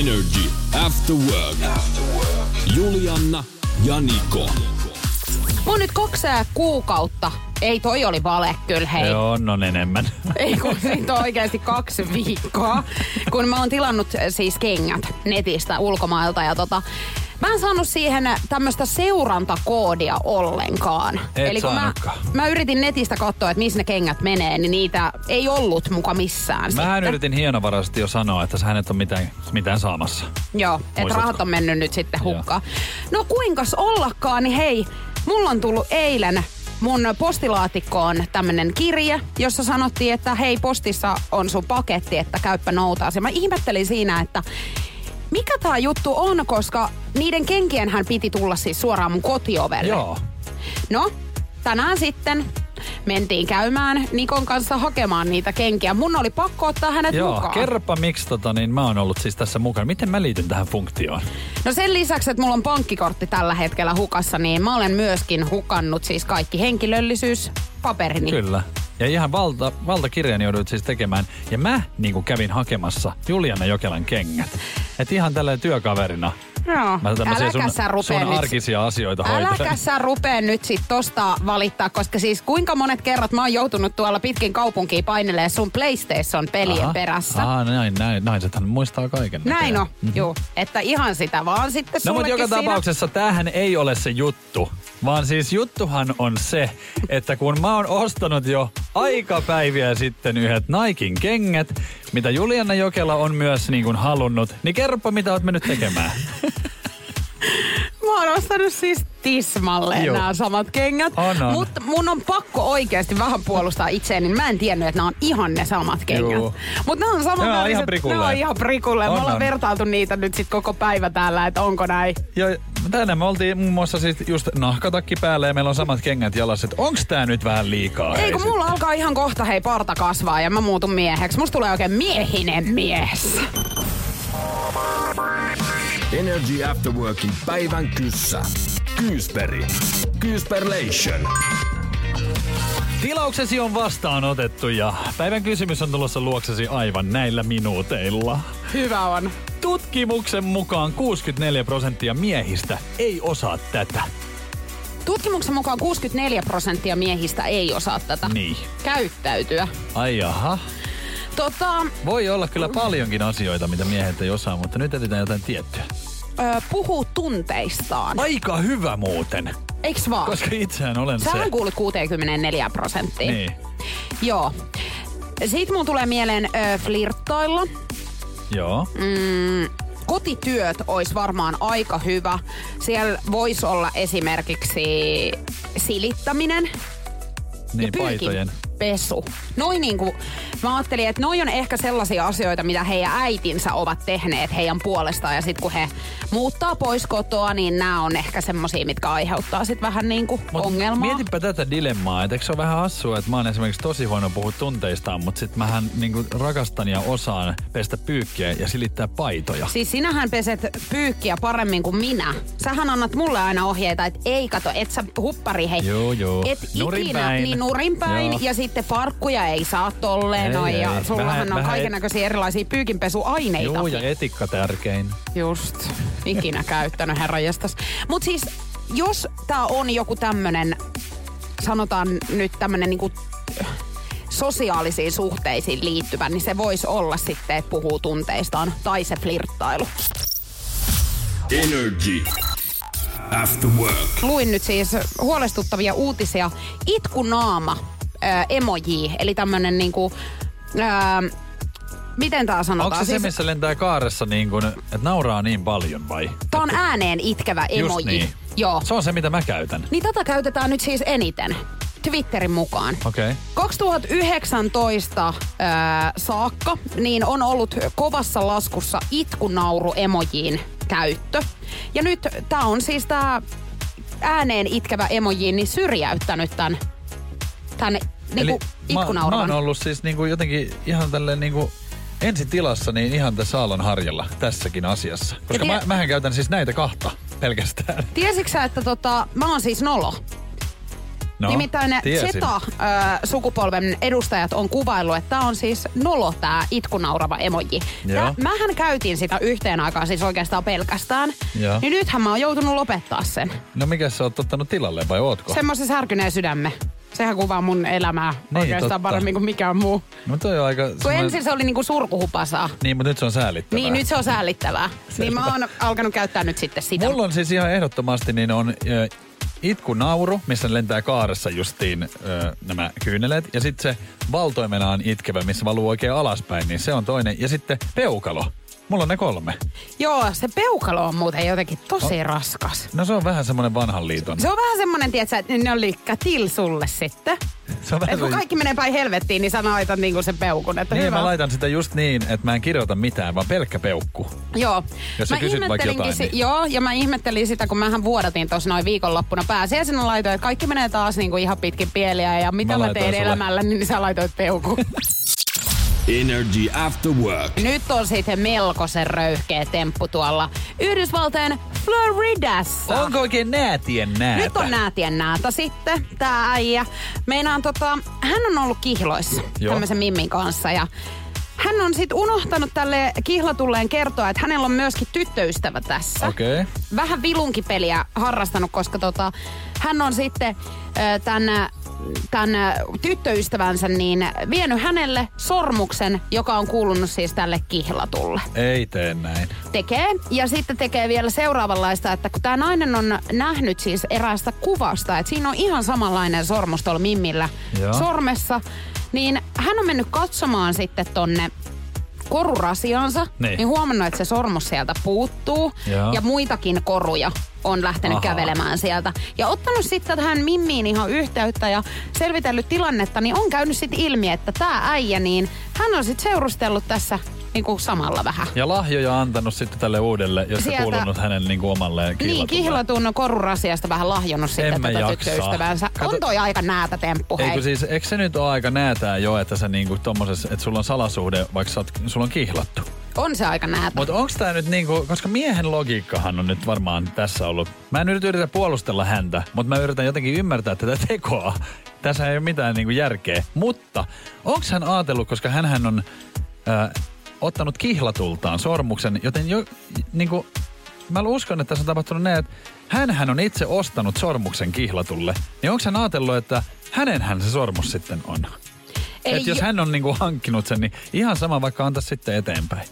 Energy After Work. Julianna ja Niko. Mä oon nyt kaksi kuukautta. Ei toi oli vale kyllä, hei. Joo, on, on enemmän. Ei kun siitä on oikeasti kaksi viikkoa, kun mä oon tilannut siis kengät netistä ulkomailta ja tota, Mä en saanut siihen tämmöistä seurantakoodia ollenkaan. Et Eli kun mä, mä yritin netistä katsoa, että missä ne kengät menee, niin niitä ei ollut muka missään. Sitten. yritin hienovaraisesti jo sanoa, että sä hänet on mitään, mitään saamassa. Joo, että rahat on mennyt nyt sitten hukkaan. No kuinkas ollakaan, niin hei, mulla on tullut eilen mun postilaatikkoon tämmönen kirje, jossa sanottiin, että hei postissa on sun paketti, että käyppä noutaa. Ja mä ihmettelin siinä, että mikä tää juttu on, koska niiden kenkien hän piti tulla siis suoraan mun kotiovelle. Joo. No, tänään sitten mentiin käymään Nikon kanssa hakemaan niitä kenkiä. Mun oli pakko ottaa hänet Joo, mukaan. kerropa miksi tota, niin mä oon ollut siis tässä mukana. Miten mä liityn tähän funktioon? No sen lisäksi, että mulla on pankkikortti tällä hetkellä hukassa, niin mä olen myöskin hukannut siis kaikki henkilöllisyyspaperini. Kyllä. Ja ihan valta, valtakirjan joudut siis tekemään. Ja mä niin kävin hakemassa Juliana Jokelan kengät. Et ihan tällä työkaverina. Joo. Mä tämmöisiä Äläkä sä sun, rupee sun nyt. arkisia asioita Äläkä sä rupee nyt sit tosta valittaa, koska siis kuinka monet kerrat mä oon joutunut tuolla pitkin kaupunkiin painelee sun PlayStation-pelien perässä. Aha, näin, näin, näin. Hän muistaa kaiken. Näin on, Mhm. juu. Että ihan sitä vaan sitten No mutta joka siinä. tapauksessa tämähän ei ole se juttu, vaan siis juttuhan on se, että kun mä oon ostanut jo aikapäiviä sitten yhdet Naikin kengät, mitä Juliana Jokela on myös niin kuin halunnut, niin kerropa mitä oot mennyt tekemään. Mä oon ostanut siis tismalleen Joo. nämä samat kengät. On, on. Mutta mun on pakko oikeasti vähän puolustaa itseäni. Mä en tiennyt, että nämä on ihan ne samat kengät. Joo. Mutta ne on samat. Ne on ihan prikulleen. Ne on ihan prikulleen. Me On, ollaan on. vertailtu niitä nyt sit koko päivä täällä, että onko näin. Ja tänään me oltiin muun muassa siis just nahkatakki päällä ja meillä on samat kengät jalassa, että onks tää nyt vähän liikaa? Ei kun mulla alkaa ihan kohta hei parta kasvaa ja mä muutun mieheksi. Musta tulee oikein miehinen mies. Energy After Workin päivän kyssä. Kyysperi. Kyysperlation. Tilauksesi on vastaanotettu ja päivän kysymys on tulossa luoksesi aivan näillä minuuteilla. Hyvä on. Tutkimuksen mukaan 64 prosenttia miehistä ei osaa tätä. Tutkimuksen mukaan 64 prosenttia miehistä ei osaa tätä Niin. käyttäytyä. Ai jaha. Tota, Voi olla kyllä paljonkin asioita, mitä miehet ei osaa, mutta nyt etsitään jotain tiettyä. Ö, puhuu tunteistaan. Aika hyvä muuten, Eiks vaan? koska itsehän olen se. Sähän kuulut 64 prosenttiin. Niin, Joo. Siitä mun tulee mieleen ö, flirttailla. joo. Mm, kotityöt olisi varmaan aika hyvä. Siellä voisi olla esimerkiksi silittäminen Niin, ja pyykin paitojen. Pesu. Noin niinku, mä ajattelin, että noi on ehkä sellaisia asioita, mitä heidän äitinsä ovat tehneet heidän puolestaan. Ja sitten kun he muuttaa pois kotoa, niin nämä on ehkä semmosia, mitkä aiheuttaa sitten vähän niinku Mut ongelmaa. Mietipä tätä dilemmaa, että eikö se ole vähän hassua, että mä oon esimerkiksi tosi huono puhua tunteistaan, mutta sit mähän niinku rakastan ja osaan pestä pyykkiä ja silittää paitoja. Siis sinähän peset pyykkiä paremmin kuin minä. Sähän annat mulle aina ohjeita, että ei kato, et sä huppari hei. Joo, joo. Et Nurin ikinä, niin nurin päin. Joo. Ja sitten farkkuja ei saa tolleen Ei, noin. Ja ei. sullahan Vähän- on vähän kaiken näköisiä erilaisia pyykinpesuaineita. Joo, ja etikka tärkein. Just. Ikinä käyttänyt herranjestas. Mut siis, jos tää on joku tämmönen, sanotaan nyt tämmönen niinku sosiaalisiin suhteisiin liittyvä, niin se voisi olla sitten, että puhuu tunteistaan tai se flirttailu. Energy. After Work. Luin nyt siis huolestuttavia uutisia. Itkunaama, emoji, eli tämmönen niinku, äh, miten tää sanotaan? Onko se se, Siis, missä lentää kaaressa niin kun, että nauraa niin paljon vai? tää on ääneen itkevä emoji. Just niin. Joo. Se on se, mitä mä käytän. Niin tätä käytetään nyt siis eniten. Twitterin mukaan. Okei. Okay. 2019 äh, saakka niin on ollut kovassa laskussa itkunauru emojiin käyttö. Ja nyt tämä on siis tämä ääneen itkevä emoji niin syrjäyttänyt tämän, tämän niinku mä, mä oon ollut siis niinku jotenkin ihan tälleen niinku ensitilassa niin ihan tässä Aallon harjalla tässäkin asiassa. Koska tie- mä, mähän käytän siis näitä kahta pelkästään. Tiesitkö sä, että tota, mä oon siis nolo? No, Nimittäin ne tiesin. Z-sukupolven edustajat on kuvaillut, että tämä on siis nolo tämä itkunaurava emoji. Tää, mähän käytin sitä yhteen aikaan siis oikeastaan pelkästään. Joo. Niin nythän mä oon joutunut lopettaa sen. No mikä sä oot ottanut tilalle vai ootko? Semmoisen särkyneen sydämme. Sehän kuvaa mun elämää Niin, oikeastaan totta. paremmin kuin mikään muu. No toi on aika... Kun semmoinen- ensin se oli niinku surkuhupasaa. Niin, mutta nyt se on säälittävää. Niin nyt se on säällittävää. Niin mä oon alkanut käyttää nyt sitten sitä. Mulla on siis ihan ehdottomasti niin on ö, itkunauru, missä lentää kaaressa justiin ö, nämä kyyneleet. Ja sitten se valtoimenaan itkevä, missä valuu oikein alaspäin, niin se on toinen. Ja sitten peukalo. Mulla on ne kolme. Joo, se peukalo on muuten jotenkin tosi raskas. No se on vähän semmoinen vanhan liiton. Se on vähän semmonen, tietsä, että ne on lyikkä til sulle sitten. Se on vähän Et kun se- kaikki menee päin helvettiin, niin sä laitat niinku sen peukun. Että Niin, hyvä. mä laitan sitä just niin, että mä en kirjoita mitään, vaan pelkkä peukku. Joo. Jos sä mä kysyt vaikka jotain, niin- Joo, ja mä ihmettelin sitä, kun mähän vuodatin tuossa noin viikonloppuna pääsiäisenä laitoin, että kaikki menee taas niinku ihan pitkin pieliä ja mitä Mä mä, teen sulle. elämällä, niin sä laitoit peukun. Energy After Work. Nyt on sitten melkoisen röyhkeä temppu tuolla Yhdysvaltain Floridassa. Onko oikein näätien näätä? Nyt on näätien näätä sitten, tää äijä. Meinaan tota, hän on ollut kihloissa Joo. tämmöisen Mimmin kanssa ja hän on sitten unohtanut tälle kihlatulleen kertoa, että hänellä on myöskin tyttöystävä tässä. Okei. Okay. Vähän vilunkipeliä harrastanut, koska tota, hän on sitten tämän, tämän tyttöystävänsä niin vienyt hänelle sormuksen, joka on kuulunut siis tälle kihlatulle Ei tee näin. tekee. Ja sitten tekee vielä seuraavanlaista, että kun tämä nainen on nähnyt siis eräästä kuvasta, että siinä on ihan samanlainen sormus tuolla Mimmillä Joo. sormessa, niin hän on mennyt katsomaan sitten tonne korurasiansa, Niin. niin huomannut, että se sormus sieltä puuttuu Joo. ja muitakin koruja on lähtenyt Aha. kävelemään sieltä. Ja ottanut sitten tähän Mimmiin ihan yhteyttä ja selvitellyt tilannetta, niin on käynyt sitten ilmi, että tämä äijä, niin hän on sitten seurustellut tässä niin kuin samalla vähän. Ja lahjoja antanut sitten tälle uudelle, josta Sieltä- kuulunut hänen niin kuin omalle Niin, kihlatun korurasiasta vähän lahjonnut En sitten tätä tyttöystävänsä. Kato- On toi aika näätä temppu, hei. Eikö siis, eikö se nyt ole aika näätää jo, että sä niinku tommosessa, että sulla on salasuhde, vaikka sä oot, sulla on kihlattu. On se aika näätä. Mutta onko tämä nyt niinku, koska miehen logiikkahan on nyt varmaan tässä ollut. Mä en nyt yritä puolustella häntä, mutta mä yritän jotenkin ymmärtää tätä tekoa. Tässä ei ole mitään niinku järkeä. Mutta onko hän ajatellut, koska hän on äh, ottanut kihlatultaan sormuksen, joten jo, niinku, mä uskon, että tässä on tapahtunut näin, että hän on itse ostanut sormuksen kihlatulle. Niin onko hän ajatellut, että hänenhän se sormus sitten on? Eli Että jos jo- hän on niinku hankkinut sen, niin ihan sama vaikka antaa sitten eteenpäin.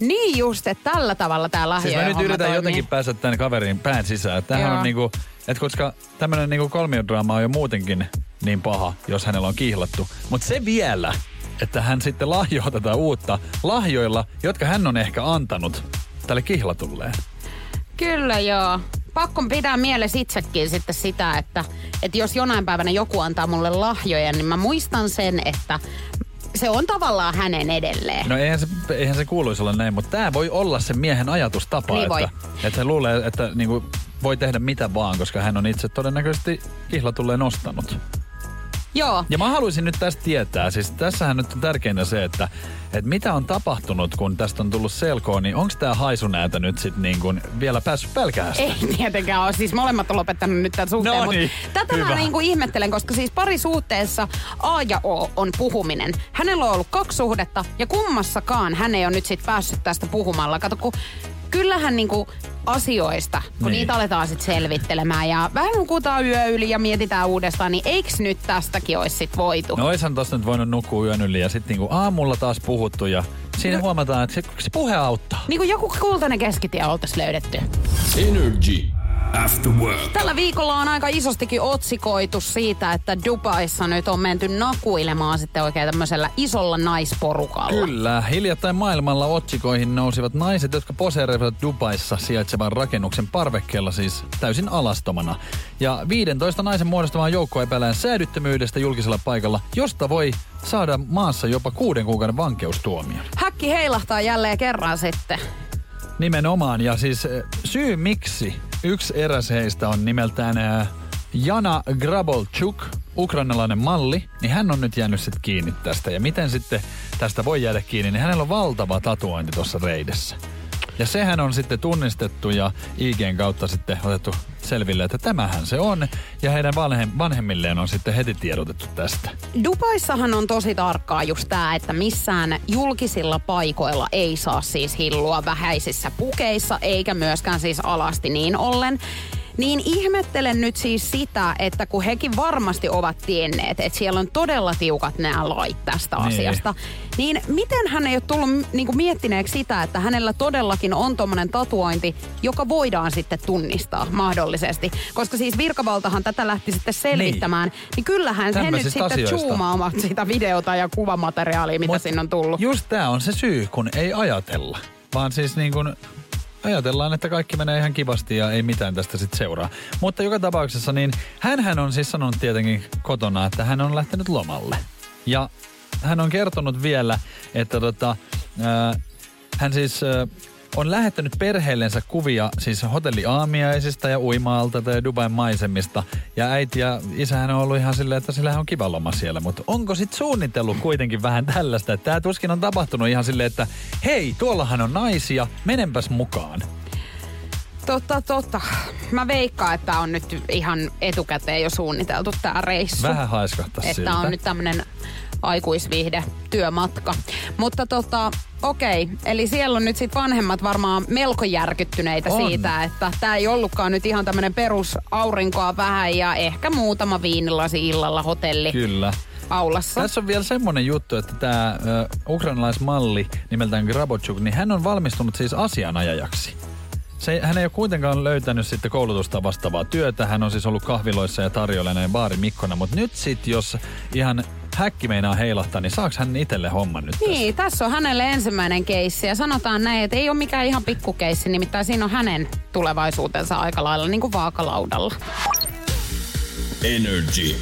Niin just, että tällä tavalla tää lahjojen Siis mä nyt yritän toimii. jotenkin päästä tämän kaverin pään sisään. Tämähän Joo. on niinku, että koska tämmönen niinku kolmiodraama on jo muutenkin niin paha, jos hänellä on kihlattu. Mutta se vielä, että hän sitten lahjoaa tätä uutta lahjoilla, jotka hän on ehkä antanut tälle kihlatulleen. Kyllä joo. Pakko pitää mielessä itsekin sitten sitä, että, että jos jonain päivänä joku antaa mulle lahjoja, niin mä muistan sen, että se on tavallaan hänen edelleen. No eihän se, eihän se kuuluisi olla näin, mutta tämä voi olla se miehen ajatustapa, Niin että, voi. että hän luulee, että niinku voi tehdä mitä vaan, koska hän on itse todennäköisesti kihlatulleen ostanut. Joo. Ja mä haluaisin nyt tästä tietää, siis tässähän nyt on tärkeintä se, että, että mitä on tapahtunut, kun tästä on tullut selkoon, niin onko tämä haisunäätä nyt sitten niin kuin vielä päässyt pälkähästä? Ei tietenkään ole. Siis molemmat on lopettanut nyt tämän suhteen. No niin, tätä hyvä. mä niinku ihmettelen, koska siis parisuhteessa A ja O on puhuminen. Hänellä on ollut kaksi suhdetta ja kummassakaan hän ei ole nyt sit päässyt tästä puhumalla. Kato, kun kyllähän niinku asioista, kun Niin. niitä aletaan sitten selvittelemään ja vähän nukutaan yö yli ja mietitään uudestaan, niin eiks nyt tästäkin olisi sit voitu? No oishan tosta nyt voinut nukkua yön yli ja sitten niinku aamulla taas puhuttu ja siinä No. huomataan, että se, se puhe auttaa. Niin kuin joku kultainen keskitie oltaisiin löydetty. Energy After Work. Tällä viikolla on aika isostikin otsikoitu siitä, että Dubaissa nyt on menty nakuilemaan sitten oikein tämmöisellä isolla naisporukalla. Kyllä. Hiljattain maailmalla otsikoihin nousivat naiset, jotka poseerivat Dubaissa sijaitsevan rakennuksen parvekkeella siis täysin alastomana. Ja 15 naisen muodostamaan joukkoa epäillään säädyttömyydestä julkisella paikalla, josta voi saada maassa jopa kuuden kuukauden vankeustuomion. Häkki heilahtaa jälleen kerran sitten. Nimenomaan. Ja siis eh, syy miksi yksi eräs heistä on nimeltään eh, Jana Grabolchuk, ukrainalainen malli, niin hän on nyt jäänyt sitten kiinni tästä. Ja miten sitten tästä voi jäädä kiinni, niin hänellä on valtava tatuointi tuossa reidessä. Ja sehän on sitten tunnistettu ja IGn kautta sitten otettu selville, että tämähän se on. Ja heidän vanhem- vanhemmilleen on sitten heti tiedotettu tästä. Dubaissahan on tosi tarkkaa just tää, että missään julkisilla paikoilla ei saa siis hillua vähäisissä pukeissa, eikä myöskään siis alasti niin ollen. Niin ihmettelen nyt siis sitä, että kun hekin varmasti ovat tienneet, että siellä on todella tiukat nämä lait tästä Niin. asiasta, niin miten hän ei ole tullut niin miettineeksi sitä, että hänellä todellakin on tommonen tatuointi, joka voidaan sitten tunnistaa mahdollisesti. Koska siis virkavaltahan tätä lähti sitten selvittämään, niin, niin kyllähän he nyt sitten asioista. zoomaavat sitä videota ja kuvamateriaalia, mitä Mut sinne on tullut. Just tämä on se syy, kun ei ajatella. Vaan siis niin kuin ajatellaan, että kaikki menee ihan kivasti ja ei mitään tästä sitten seuraa. Mutta joka tapauksessa niin hän on siis sanonut tietenkin kotona, että hän on lähtenyt lomalle. Ja hän on kertonut vielä, että tota, ää, hän siis ää, on lähettänyt perheellensä kuvia siis hotelliaamiaisista ja uimaalta tai Dubain maisemista. Ja äiti ja isähän on ollut ihan silleen, että sillä on kiva loma siellä. Mutta onko sitten suunnitellut kuitenkin vähän tällaista, tämä tuskin on tapahtunut ihan silleen, että hei, tuollahan on naisia, menenpäs mukaan. Totta, totta. Mä veikkaan, että on nyt ihan etukäteen jo suunniteltu tää reissu. Vähän haiskahtaa Että siltä. on nyt tämmönen aikuisviihde työmatka. Mutta tota, okei. Eli siellä on nyt sit vanhemmat varmaan melko järkyttyneitä On. siitä, että tämä ei ollutkaan nyt ihan tämmönen perus aurinkoa vähän ja ehkä muutama viinilasi illalla hotelli Kyllä. aulassa. Tässä on vielä semmonen juttu, että tämä ukrainalaismalli nimeltään Grabochuk, niin hän on valmistunut siis asianajajaksi. Se, hän ei ole kuitenkaan löytänyt sitten koulutusta vastaavaa työtä. Hän on siis ollut kahviloissa ja tarjolla näin baarimikkona. Mutta nyt sitten, jos ihan häkki meinaa heilahtaa, niin saaks hän itselle homman nyt? Niin, tässä on hänelle ensimmäinen keissi ja sanotaan näin, että ei ole mikään ihan pikkukeissi, nimittäin siinä on hänen tulevaisuutensa aika lailla niin kuin vaakalaudalla. Energy.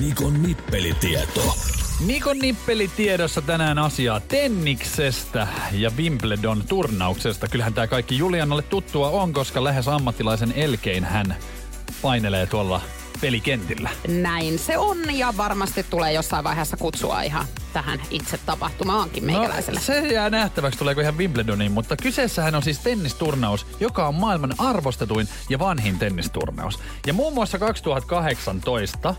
Nikon nippelitieto. Nikon nippeli tiedossa tänään asiaa Tenniksestä ja Wimbledon turnauksesta. Kyllähän tämä kaikki Julianalle tuttua on, koska lähes ammattilaisen elkein hän painelee tuolla pelikentillä. Näin se on ja varmasti tulee jossain vaiheessa kutsua ihan tähän itse tapahtumaankin meikäläiselle. No, se jää nähtäväksi, tuleeko ihan Wimbledoniin, mutta kyseessähän on siis tennisturnaus, joka on maailman arvostetuin ja vanhin tennisturnaus. Ja muun muassa 2018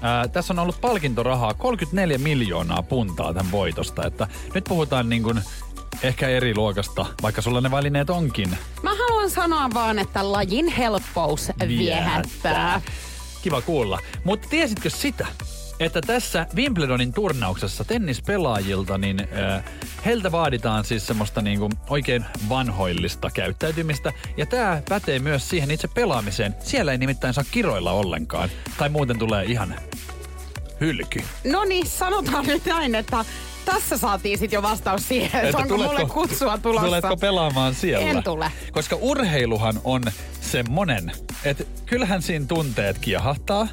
Ää, tässä on ollut palkintorahaa 34 miljoonaa puntaa tämän voitosta, että nyt puhutaan niin kuin ehkä eri luokasta, vaikka sulla ne välineet onkin. Mä haluan sanoa vaan, että lajin helppous viehättää. Kiva kuulla. Mutta tiesitkö sitä, että tässä Wimbledonin turnauksessa tennispelaajilta, niin äh, heiltä vaaditaan siis semmoista niinku oikein vanhoillista käyttäytymistä. Ja tämä pätee myös siihen itse pelaamiseen. Siellä ei nimittäin saa kiroilla ollenkaan. Tai muuten tulee ihan hylky. No niin, sanotaan nyt näin, että tässä saatiin sitten jo vastaus siihen, että, onko mulle kutsua tulossa. Tuletko pelaamaan siellä? En tule. Koska urheiluhan on semmonen, että kyllähän siinä tunteet kiehahtaa.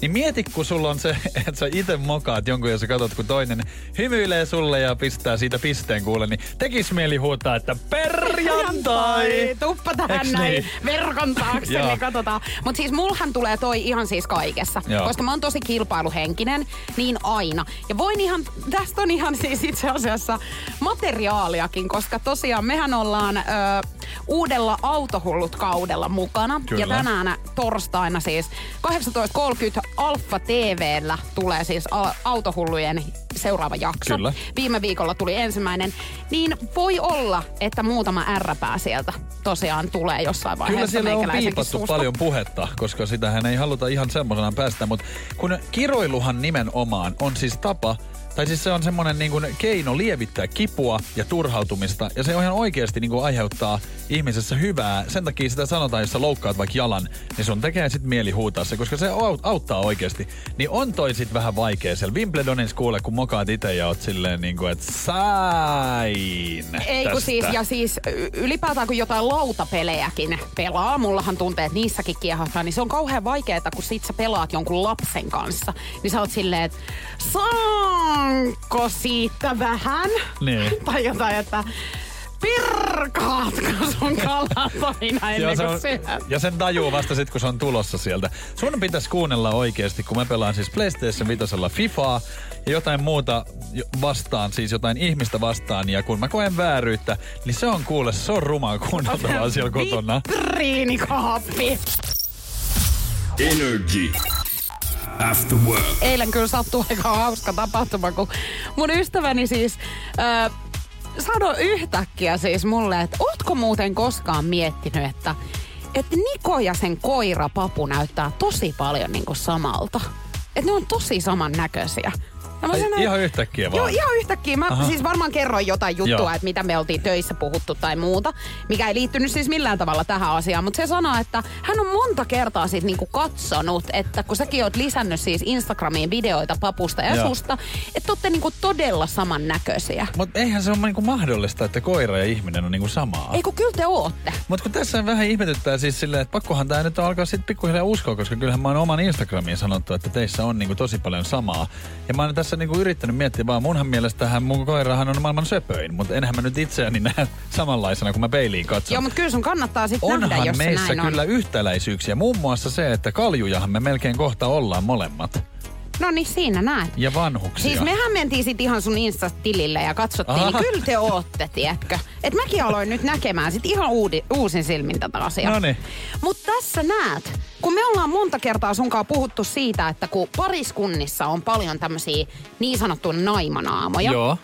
Niin mieti, kun sulla on se, että sä itse mokaat jonkun ja sä katsot, kun toinen hymyilee sulle ja pistää siitä pisteen kuule, niin tekis mieli huutaa, että perjantai! Tuppa tähän Eiks näin niin? verkon taakse, niin katsotaan. Mutta siis mulhan tulee toi ihan siis kaikessa. Joo. Koska mä oon tosi kilpailuhenkinen, niin aina. Ja voin ihan, tästä on ihan siis itse asiassa materiaaliakin, koska tosiaan mehän ollaan ö, uudella autohullut kaudella mukana. Kyllä. Ja tänään torstaina siis 18.30 Alfa TVllä tulee siis autohullujen seuraava jakso. Kyllä. Viime viikolla tuli ensimmäinen. Niin voi olla, että muutama ärräpää sieltä tosiaan tulee jossain vaiheessa. Kyllä siellä on piipattu paljon puhetta, koska sitähän ei haluta ihan semmoisenaan päästä, mutta kun kiroiluhan nimenomaan on siis tapa Tai siis se on semmoinen niin kuin keino lievittää kipua ja turhautumista. Ja se ihan oikeasti niin kuin aiheuttaa ihmisessä hyvää. Sen takia sitä sanotaan, jos sä loukkaat vaikka jalan, niin sun tekee sitten mieli huutaa se, koska se au- auttaa oikeasti. Niin on toi sit vähän vaikea siellä Wimbledonin kuule, kun mokaat itse ja oot silleen niin kuin, että sain Ei kun siis, ja siis ylipäätään kun jotain lautapelejäkin pelaa, mullahan tuntee, että niissäkin kiehottaa, niin se on kauhean vaikeaa, kun sit sä pelaat jonkun lapsen kanssa. Niin sä oot silleen, että saanko siitä vähän? Niin. tai jotain, että pirkaatko sun kalat aina Joo, ennen se on, syöt? ja sen tajuu vasta sit, kun se on tulossa sieltä. Sun pitäisi kuunnella oikeasti, kun mä pelaan siis PlayStation 5 Fifaa ja jotain muuta vastaan, siis jotain ihmistä vastaan. Ja kun mä koen vääryyttä, niin se on kuule, se on rumaa kuunneltavaa siellä kotona. Vitriinikaappi. Energy. After work. eilen kyllä sattui aika hauska tapahtuma, kun mun ystäväni siis äh, sanoi yhtäkkiä siis mulle, että ootko muuten koskaan miettinyt, että että Niko ja sen koira Papu näyttää tosi paljon niinku samalta. Että ne on tosi samannäköisiä. Ja mä Ai, sanoin, ihan yhtäkkiä vaan? Joo, ihan yhtäkkiä. Mä Aha. siis varmaan kerroin jotain juttua, Joo. että mitä me oltiin töissä puhuttu tai muuta, mikä ei liittynyt siis millään tavalla tähän asiaan. Mutta se sanoo, että hän on monta kertaa siis niinku katsonut, että kun säkin oot lisännyt siis Instagramiin videoita papusta ja Joo. susta, että olette niinku todella samannäköisiä. Mutta eihän se ole niinku mahdollista, että koira ja ihminen on niinku samaa. Ei kun kyllä te ootte. Mutta kun tässä vähän ihmetyttää siis silleen, että pakkohan tämä nyt alkaa sitten pikkuhiljaa uskoa, koska kyllähän mä oon oman Instagramiin sanottu, että teissä on niinku tosi paljon samaa. Ja mä oon tässä niinku yrittänyt miettiä vaan, munhan mielestähän mun koirahan on maailman söpöin, mutta enhän mä nyt itseäni näe samanlaisena, kun mä peiliin katson. Joo, mutta kyllä sun kannattaa sitten nähdä, Onhan jos se meissä näin kyllä on. yhtäläisyyksiä. Muun muassa se, että kaljujahan me melkein kohta ollaan molemmat. No niin, siinä näet. Ja vanhuksia. Siis mehän mentiin sit ihan sun Insta-tilille ja katsottiin, Aha. niin kyllä te ootte, tiedätkö? Et mäkin aloin nyt näkemään sit ihan uudi, uusin silmin tätä asiaa. Noniin. Mutta tässä näet, kun me ollaan monta kertaa sunkaan puhuttu siitä, että kun pariskunnissa on paljon tämmöisiä niin sanottuja naimanaamoja, Joo.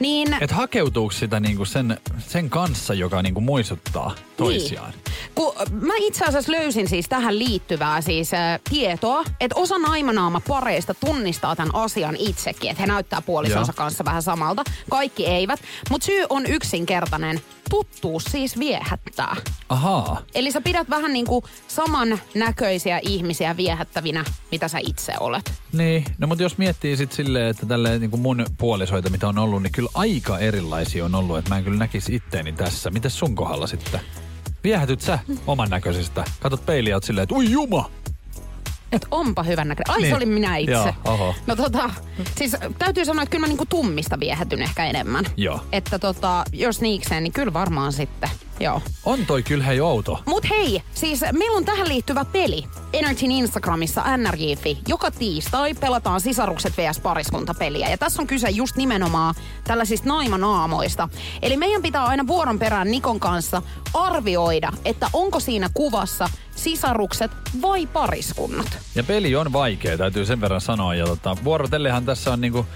niin... Et hakeutuuko sitä niinku sen, sen kanssa, joka niinku muistuttaa toisiaan? Niin. Kun mä itse asiassa löysin siis tähän liittyvää siis äh, tietoa, että osa naimanaama pareista tunnistaa tämän asian itsekin, että he näyttää puolisonsa Joo. kanssa vähän samalta. Kaikki eivät, mutta syy on yksinkertainen. Tuttuus siis viehättää. Ahaa. Eli sä pidät vähän niin kuin saman näköisiä ihmisiä viehättävinä, mitä sä itse olet. Niin, no mutta jos miettii sit silleen, että tälle niin kuin mun puolisoita, mitä on ollut, niin kyllä aika erilaisia on ollut, että mä en kyllä näkisi itteeni tässä. Mites sun kohdalla sitten? Viehätyt sä oman näköisistä? Katot peiliä ja oot silleen, että ui juma! Et onpa hyvän näköinen. Ai Niin. se oli minä itse. Joo, oho. No tota, siis täytyy sanoa, että kyllä mä niinku tummista viehätyn ehkä enemmän. Joo. Että tota, jos niikseen, niin kyllä varmaan sitten. Joo. On toi kyllä hei outo. Mut hei, siis meillä on tähän liittyvä peli. Energyn Instagramissa nrj.fi. Joka tiistai pelataan sisarukset vs pariskuntapeliä. Ja tässä on kyse just nimenomaan tällaisista naimanaamoista. Eli meidän pitää aina vuoron perään Nikon kanssa arvioida, että onko siinä kuvassa sisarukset vai pariskunnat. Ja peli on vaikea, täytyy sen verran sanoa. Ja tota, vuorotellehan tässä on niinku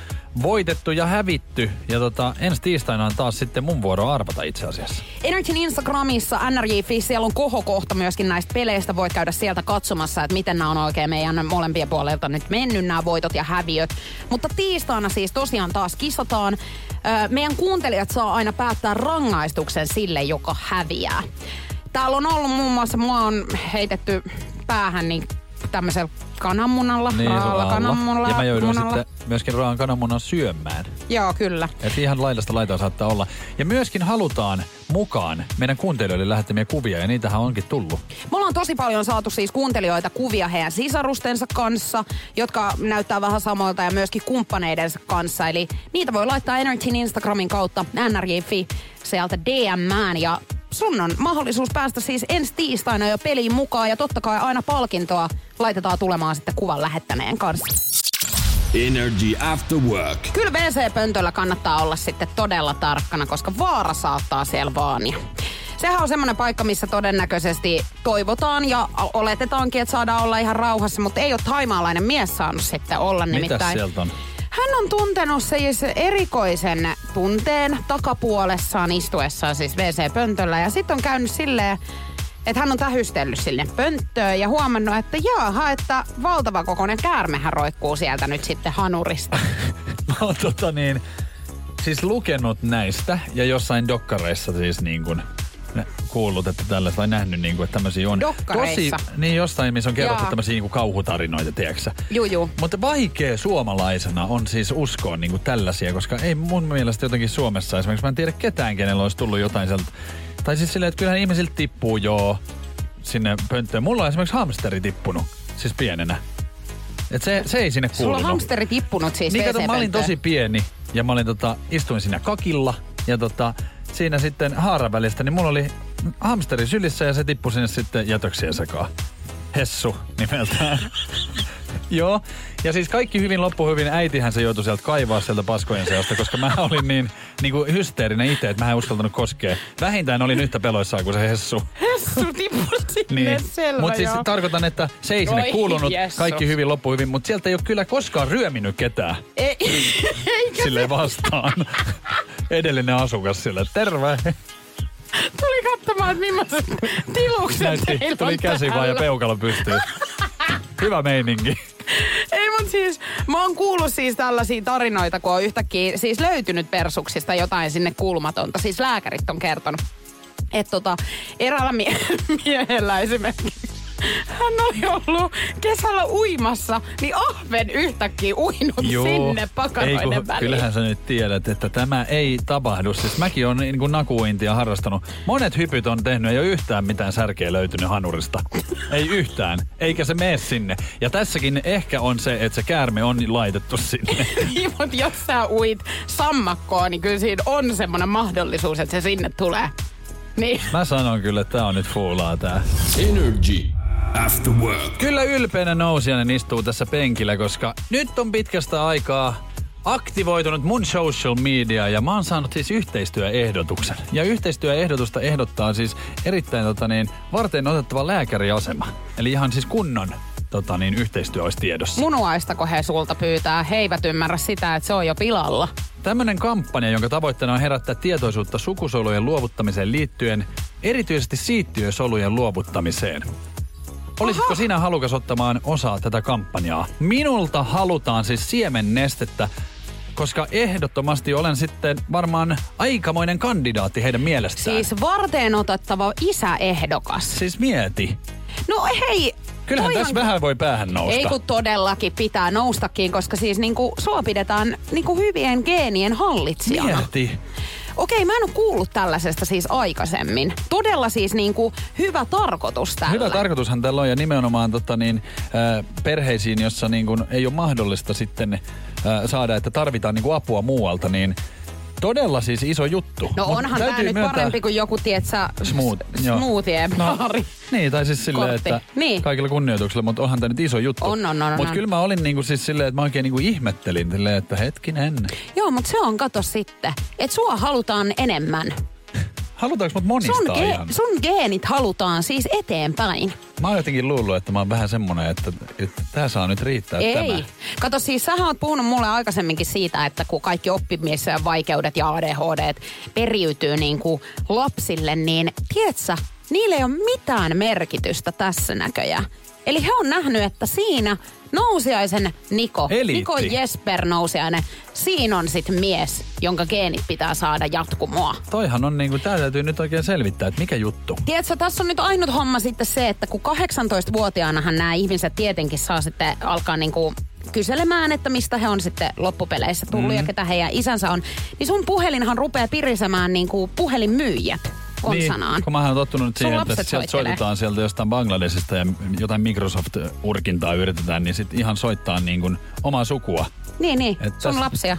voitettu ja hävitty. Ja tota, ensi tiistaina on taas sitten mun vuoro arvata itse asiassa. Energyn Instagramissa nrj.fi, siellä on kohokohta myöskin näistä peleistä. Voit käydä sieltä katsomassa, että miten nämä on oikein meidän molempien puolelta nyt mennyt nämä voitot ja häviöt. Mutta tiistaina siis tosiaan taas kisataan. Meidän kuuntelijat saa aina päättää rangaistuksen sille, joka häviää. Täällä on ollut muun muassa, mua on heitetty päähän niin tämmöisellä kananmunalla, Niin, raalla kananmunalla. Ja mä jouduin munalla. sitten myöskin raan kananmunan syömään. Joo, kyllä. Et ihan laidasta laitaa saattaa olla. Ja myöskin halutaan mukaan meidän kuuntelijoille lähettämiä kuvia, ja niitähän onkin tullut. Me ollaan tosi paljon saatu siis kuuntelijoita kuvia heidän sisarustensa kanssa, jotka näyttää vähän samoilta ja myöskin kumppaneidensa kanssa. Eli niitä voi laittaa Energyn Instagramin kautta nrj.fi sieltä DMään ja sun on mahdollisuus päästä siis ensi tiistaina jo peliin mukaan ja totta kai aina palkintoa laitetaan tulemaan sitten kuvan lähettäneen kanssa. Energy After Work. Kyllä WC-pöntöllä kannattaa olla sitten todella tarkkana, koska vaara saattaa siellä vaania. Sehän on semmoinen paikka, missä todennäköisesti toivotaan ja oletetaankin, että saadaan olla ihan rauhassa, mutta ei ole taimaalainen mies saanut sitten olla Mitäs nimittäin. sieltä on? Hän on tuntenut siis erikoisen tunteen takapuolessaan istuessaan siis WC-pöntöllä ja sitten on käynyt silleen, että hän on tähystellyt sinne pönttöön ja huomannut, että jaaha, että valtava kokoinen käärmehän roikkuu sieltä nyt sitten hanurista. mä oon tota niin, siis lukenut näistä ja jossain dokkareissa siis niin kuin kuullut, että tällaista, vai nähnyt, niin kuin, että tämmöisiä on. Tosi, niin jostain, missä on kerrottu Jaa. tämmöisiä niin kuin kauhutarinoita, tiedätkö sä? Juu, juu. Mutta vaikea suomalaisena on siis uskoa niin kuin tällaisia, koska ei mun mielestä jotenkin Suomessa esimerkiksi, mä en tiedä ketään, kenellä olisi tullut jotain sieltä. Tai siis silleen, että kyllähän ihmisiltä tippuu joo sinne pönttöön. Mulla on esimerkiksi hamsteri tippunut, siis pienenä. Et se, se ei sinne Sulla kuulunut. on hamsteri tippunut siis Niin kato, mä olin tosi pieni ja mä olin tota, istuin siinä kakilla ja tota, siinä sitten haaran välistä, niin mulla oli hamsteri sylissä ja se tippui sinne sitten jätöksiä sekaan. Hessu nimeltään. Joo, ja siis kaikki hyvin loppu hyvin. Äitihän se joutui sieltä kaivaa sieltä paskojen seasta, koska mä olin niin, niin kuin hysteerinen itse, että mä en uskaltanut koskea. Vähintään olin yhtä peloissaan kuin se Hessu. Hessu tippui sinne, Niin. selvä Mutta siis joo. tarkoitan, että se ei sinne Oi, kuulunut. Jessus. Kaikki hyvin loppu hyvin, mutta sieltä ei ole kyllä koskaan ryöminyt ketään Ei, eikä sille vastaan. Edellinen asukas sille, terve. Tuli katsomaan, että millaiset tilukset Näytti, teillä tuli käsi vaan ja peukalo pystyy. Hyvä meininki. Ei mut siis, mä oon kuullut siis tällaisia tarinoita, kun on yhtäkkiä siis löytynyt persuksista jotain sinne kuulumatonta. Siis lääkärit on kertonut. Että tota, eräällä mie- miehellä esimerkiksi hän oli ollut kesällä uimassa, niin ahven yhtäkkiä uinut sinne ei pakaroiden kun, väliin. kyllähän sä nyt tiedät, että tämä ei tapahdu. Siis mäkin olen niin kuin nakuintia harrastanut. Monet hypyt on tehnyt, ei ole yhtään mitään särkeä löytynyt hanurista. ei yhtään. Eikä se mene sinne. Ja tässäkin ehkä on se, että se käärme on laitettu sinne. Niin, mutta jos sä uit sammakkoon, niin kyllä siinä on semmoinen mahdollisuus, että se sinne tulee. Niin. Mä sanon kyllä, että tää on nyt fuulaa tää. Energy After Work. Kyllä ylpeänä nousijainen istuu tässä penkillä, koska nyt on pitkästä aikaa aktivoitunut mun social media ja mä oon saanut siis yhteistyöehdotuksen. Ja yhteistyöehdotusta ehdottaa siis erittäin tota niin, varten otettava lääkäriasema. Eli ihan siis kunnon tota niin, yhteistyö olisi tiedossa. Munuaistako he sulta pyytää? He eivät ymmärrä sitä, että se on jo pilalla. Tämmöinen kampanja, jonka tavoitteena on herättää tietoisuutta sukusolujen luovuttamiseen liittyen, erityisesti siittiösolujen luovuttamiseen. Olisitko sinä halukas ottamaan osaa tätä kampanjaa? Minulta halutaan siis siemennestettä, koska ehdottomasti olen sitten varmaan aikamoinen kandidaatti heidän mielestään. Siis varteen otettava isäehdokas. siis mieti. No hei, Kyllähän toihan- tässä vähän voi päähän nousta. Ei kun todellakin pitää noustakin, koska siis niinku, sua pidetään niinku hyvien geenien hallitsijana. Mieti. Okei, mä en ole kuullut tällaisesta siis aikaisemmin. Todella siis niinku hyvä tarkoitus tällä. Hyvä tarkoitushan tällä on ja nimenomaan tota niin, äh, perheisiin, jossa niin kun ei ole mahdollista sitten äh, saada, että tarvitaan niin kun apua muualta, niin todella siis iso juttu. No Mut onhan täytyy nyt myöntää- parempi kuin joku, tietsä, Smooth, smoothie No, niin, tai siis silleen, Kortti. että Niin. kaikilla kunnioituksella, mutta onhan tämä nyt iso juttu. On, on, on, Mutta kyllä mä olin niinku siis silleen, että mä oikein niinku ihmettelin silleen, että hetkinen. Joo, mutta se on kato sitten, että sua halutaan enemmän. Halutaanko mut Sun, monistaa ge- ihan? sun geenit halutaan siis eteenpäin. Mä oon jotenkin luullut, että mä oon vähän semmonen, että, että tää saa nyt riittää Ei. tämä. Kato siis, sähän oot puhunut mulle aikaisemminkin siitä, että kun kaikki oppimisen vaikeudet ja ADHD periytyy niin kuin lapsille, niin tiedätkö, niillä ei ole mitään merkitystä tässä näköjään. Eli he on nähnyt, että siinä nousiaisen Niko, Eliitti. Niko Jesper nousiainen, siinä on sit mies, jonka geenit pitää saada jatkumoa. Toihan on niinku, tää täytyy nyt oikein selvittää, että mikä juttu. Tiedätkö, tässä on nyt ainut homma sitten se, että kun 18-vuotiaanahan nämä ihmiset tietenkin saa sitten alkaa niinku kyselemään, että mistä he on sitten loppupeleissä tullut mm. ja ketä heidän isänsä on, niin sun puhelinhan rupeaa pirisemään niinku puhelinmyyjät konsanaan. Niin, kun mähän oon tottunut siihen, että sieltä soitetaan sieltä jostain Bangladesista ja jotain Microsoft-urkintaa yritetään, niin sit ihan soittaa niin kuin omaa sukua. Niin, niin, Et sun täs- lapsia.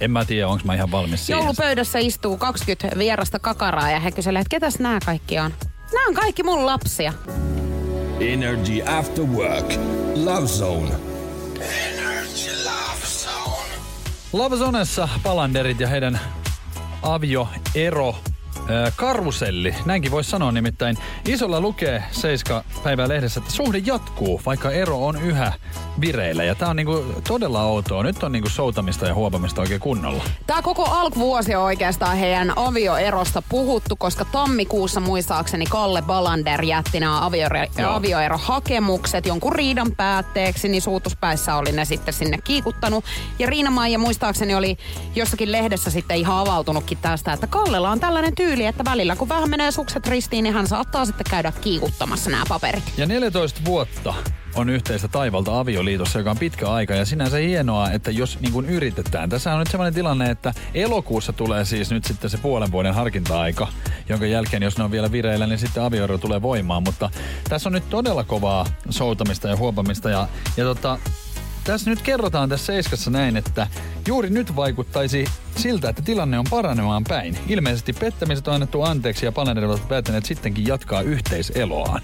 En mä tiedä, onko mä ihan valmis siihen. Joulupöydässä istuu 20 vierasta kakaraa ja he kyselee, että ketäs nämä kaikki on? Nämä on kaikki mun lapsia. Energy After Work. Love Zone. Love Zonessa palanderit ja heidän avioero karuselli. Näinkin voisi sanoa nimittäin. Isolla lukee Seiska päivää lehdessä, että suhde jatkuu, vaikka ero on yhä vireillä. Ja tää on niinku todella outoa. Nyt on niinku soutamista ja huopamista oikein kunnolla. Tämä koko alkuvuosi on oikeastaan heidän avioerosta puhuttu, koska tammikuussa muistaakseni Kalle Balander jätti nämä Joo. avioerohakemukset jonkun riidan päätteeksi, niin suutuspäissä oli ne sitten sinne kiikuttanut. Ja Riina Maija muistaakseni oli jossakin lehdessä sitten ihan avautunutkin tästä, että Kallella on tällainen tyyli, että välillä kun vähän menee sukset ristiin, niin hän saattaa sitten käydä kiikuttamassa nämä paperit. Ja 14 vuotta on yhteistä taivalta avioliitossa, joka on pitkä aika. Ja sinänsä hienoa, että jos niin kuin yritetään. Tässä on nyt sellainen tilanne, että elokuussa tulee siis nyt sitten se puolen vuoden harkinta-aika, jonka jälkeen, jos ne on vielä vireillä, niin sitten avioero tulee voimaan. Mutta tässä on nyt todella kovaa soutamista ja huopamista. Ja, ja tota, tässä nyt kerrotaan tässä Seiskassa näin, että juuri nyt vaikuttaisi siltä, että tilanne on paranemaan päin. Ilmeisesti pettämiset on annettu anteeksi ja Palander ovat päättäneet sittenkin jatkaa yhteiseloaan.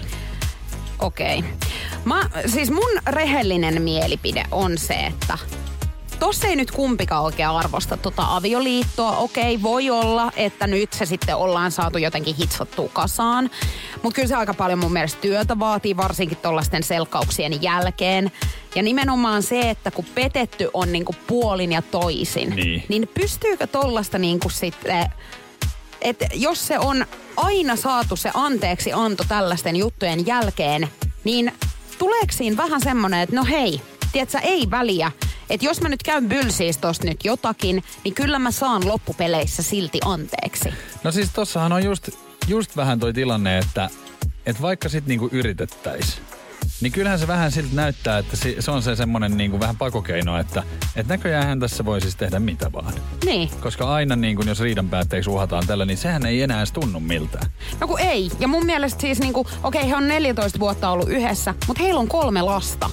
Okei. Okay. Mä, siis mun rehellinen mielipide on se, että tossa ei nyt kumpikaan oikein arvosta tota avioliittoa. Okei, voi olla, että nyt se sitten ollaan saatu jotenkin hitsottua kasaan. Mutta kyllä se aika paljon mun mielestä työtä vaatii, varsinkin tollaisten selkkauksien jälkeen. Ja nimenomaan se, että kun petetty on niinku puolin ja toisin, Niin. niin pystyykö tollasta niinku sitten että jos se on aina saatu se anteeksi anto tällaisten juttujen jälkeen, niin tuleeko siinä vähän semmonen, että no hei, tiedätkö, ei väliä. Että jos mä nyt käyn bylsiis tosta nyt jotakin, niin kyllä mä saan loppupeleissä silti anteeksi. No siis tossahan on just, just vähän toi tilanne, että, että vaikka sit niinku yritettäis, niin kyllähän se vähän siltä näyttää, että se, on se semmonen niinku vähän pakokeino, että, että näköjään tässä voi siis tehdä mitä vaan. Niin. Koska aina niin kun jos riidan päätteeksi uhataan tällä, niin sehän ei enää edes tunnu miltään. No kun ei. Ja mun mielestä siis niinku, okei he on 14 vuotta ollut yhdessä, mutta heillä on kolme lasta.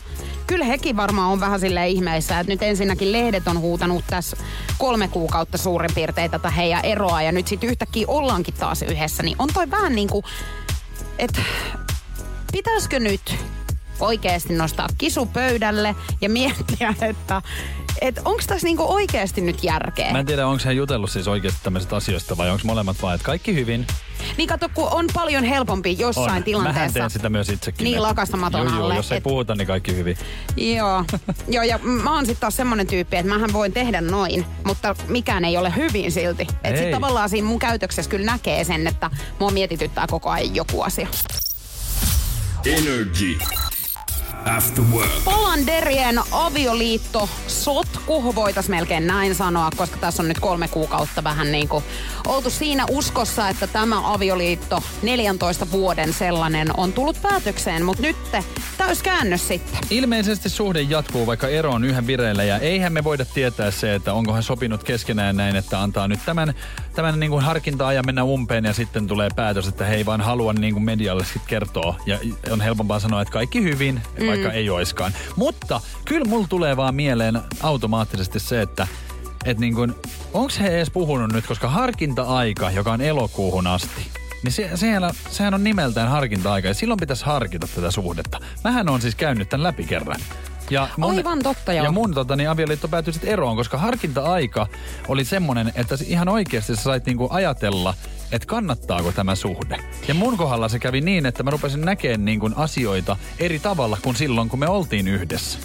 Kyllä hekin varmaan on vähän sille ihmeissä, että nyt ensinnäkin lehdet on huutanut tässä kolme kuukautta suurin piirtein tätä heidän eroa ja nyt sitten yhtäkkiä ollaankin taas yhdessä, niin on toi vähän niinku, että pitäisikö nyt oikeasti nostaa kisu pöydälle ja miettiä, että et onko tässä niinku oikeasti nyt järkeä? Mä en tiedä, onko hän jutellut siis oikeasti tämmöisistä asioista vai onko molemmat vaan, että kaikki hyvin. Niin kato, kun on paljon helpompi jossain on. tilanteessa. Mähän teen sitä myös itsekin. Niin että- lakastamaton Joo, joo, alle, jos ei et- puhuta, niin kaikki hyvin. Joo. Joo, ja mä oon sitten taas semmonen tyyppi, että mähän voin tehdä noin, mutta mikään ei ole hyvin silti. Et sit tavallaan siinä mun käytöksessä kyllä näkee sen, että mua mietityttää koko ajan joku asia. Energy. After work. Polanderien avioliitto sotku, voitais melkein näin sanoa, koska tässä on nyt kolme kuukautta vähän niin kuin oltu siinä uskossa, että tämä avioliitto 14 vuoden sellainen on tullut päätökseen, mutta nyt täys käännös sitten. Ilmeisesti suhde jatkuu, vaikka ero on yhä vireillä ja eihän me voida tietää se, että onko hän sopinut keskenään näin, että antaa nyt tämän, tämän niin kuin harkinta-ajan mennä umpeen ja sitten tulee päätös, että he ei vaan halua niin kuin medialle sit kertoa ja on helpompaa sanoa, että kaikki hyvin, mm. Vaikka ei oiskaan. Mutta kyllä mulla tulee vaan mieleen automaattisesti se, että et niin kuin, onks he edes puhunut nyt, koska harkinta-aika, joka on elokuuhun asti, niin se, siellä, sehän on nimeltään harkinta-aika ja silloin pitäisi harkita tätä suhdetta. Mähän on siis käynyt tämän läpi kerran. Ja Aivan totta, joo. Ja mun tota, niin avioliitto päätyi sitten eroon, koska harkinta-aika oli semmonen, että ihan oikeasti sä sait niinku ajatella, että kannattaako tämä suhde. Ja mun kohdalla se kävi niin, että mä rupesin näkemään niinku asioita eri tavalla kuin silloin, kun me oltiin yhdessä.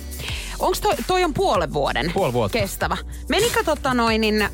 Onko toi, toi on puolen vuoden Puoli vuotta. kestävä? Menikö tota noin, niin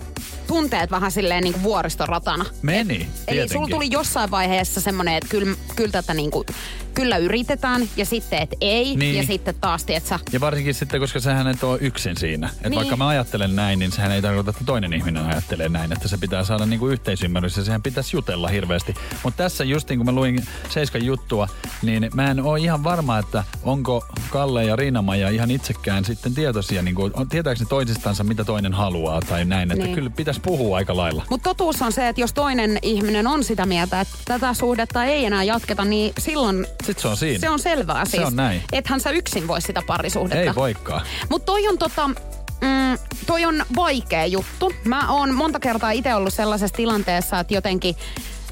tunteet vähän silleen niin kuin vuoristoratana? Meni, Eli tietenkin. sulla tuli jossain vaiheessa semmoinen, että kyllä, kyllä tätä niin kuin, kyllä yritetään ja sitten, että ei. Niin. Ja sitten taas, tietsä, Ja varsinkin sitten, koska sähän et ole yksin siinä. Että Niin. vaikka mä ajattelen näin, niin sehän ei tarkoita, että toinen ihminen ajattelee näin. Että se pitää saada niinku yhteisymmärrys ja sehän pitäisi jutella hirveästi. Mutta tässä just niin kun mä luin Seiskan juttua, niin mä en ole ihan varma, että onko Kalle ja Riina-Maija ihan itsekään sitten tietoisia, niin kuin, tietääkö ne toisistansa, mitä toinen haluaa tai näin. Että Niin. kyllä pitäisi puhua aika lailla. Mutta totuus on se, että jos toinen ihminen on sitä mieltä, että tätä suhdetta ei enää jatketa, niin silloin Sitten se on siinä. se on selvää Se siis. on näin. Ethän sä yksin voi sitä parisuhdetta. Ei voikaan. Mutta toi on tota, mm, toi on vaikea juttu. Mä oon monta kertaa itse ollut sellaisessa tilanteessa, että jotenkin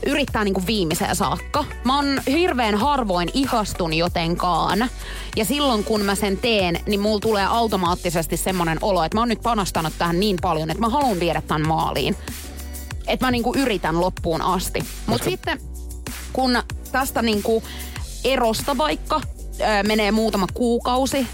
yrittää niinku viimeiseen saakka. Mä oon hirveän harvoin ihastun jotenkaan. Ja silloin kun mä sen teen, niin mulla tulee automaattisesti semmonen olo, että mä oon nyt panostanut tähän niin paljon, että mä haluan viedä tämän maaliin. Että mä niinku yritän loppuun asti. Mutta sitten kun tästä niinku erosta vaikka ö, menee muutama kuukausi,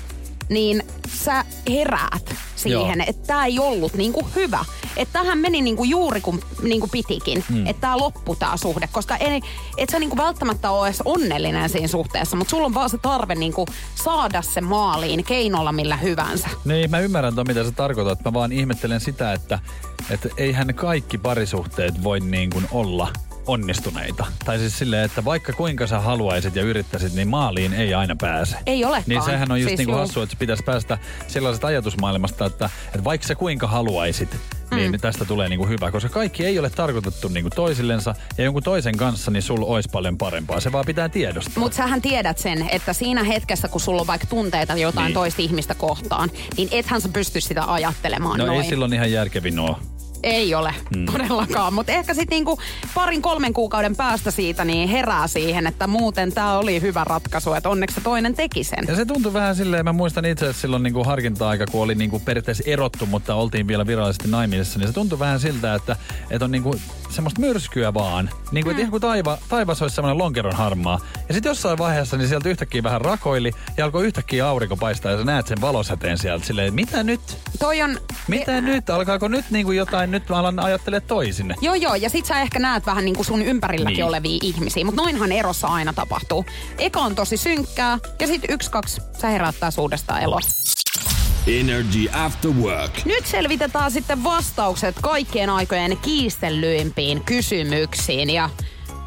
niin sä heräät siihen, Joo. että tämä ei ollut niinku hyvä. Että tähän meni niinku juuri kun niinku pitikin. Mm. Että tämä loppu tämä suhde. Koska ei, et sä niinku välttämättä ole edes onnellinen siinä suhteessa, mutta sulla on vaan se tarve niinku saada se maaliin keinolla millä hyvänsä. Niin, mä ymmärrän tuon, mitä sä tarkoitat. Mä vaan ihmettelen sitä, että, että eihän kaikki parisuhteet voi niin kuin olla onnistuneita. Tai siis silleen, että vaikka kuinka sä haluaisit ja yrittäisit, niin maaliin ei aina pääse. Ei olekaan. Niin sehän on just Siis niin kuin juu. hassu, että pitäisi päästä sellaisesta ajatusmaailmasta, että, että vaikka sä kuinka haluaisit, niin Mm. tästä tulee niin kuin hyvä. Koska kaikki ei ole tarkoitettu niin kuin toisillensa ja jonkun toisen kanssa, niin sulla olisi paljon parempaa. Se vaan pitää tiedostaa. Mutta sähän tiedät sen, että siinä hetkessä, kun sulla on vaikka tunteita jotain Niin. niin. toista ihmistä kohtaan, niin ethän sä pysty sitä ajattelemaan no noin. ei silloin ihan järkevin oo. Ei ole mm. todellakaan, mutta ehkä sitten niinku parin kolmen kuukauden päästä siitä niin herää siihen, että muuten tämä oli hyvä ratkaisu, että onneksi se toinen teki sen. Ja se tuntui vähän silleen, mä muistan itse asiassa silloin niin kuin harkinta-aika, kun oli niin kuin periaatteessa erottu, mutta oltiin vielä virallisesti naimisissa, niin se tuntui vähän siltä, että, että on niin kuin semmoista myrskyä vaan. Niin kuin, ihan kuin taiva, taivas olisi semmoinen lonkeron harmaa. Ja sitten jossain vaiheessa niin sieltä yhtäkkiä vähän rakoili ja alkoi yhtäkkiä aurinko paistaa ja sä näet sen valosäteen sieltä silleen, mitä nyt? Toi on... Mitä nyt? Alkaako nyt niin kuin jotain, nyt mä alan ajattele toisin. Joo, joo, ja sit sä ehkä näet vähän niinku sun ympärilläkin Niin. niin. olevia ihmisiä, mutta noinhan erossa aina tapahtuu. Eka on tosi synkkää, ja sit yksi, kaksi, sä heräät taas uudestaan eloa. Energy After Work. Nyt selvitetään sitten vastaukset kaikkien aikojen kiistellyimpiin kysymyksiin ja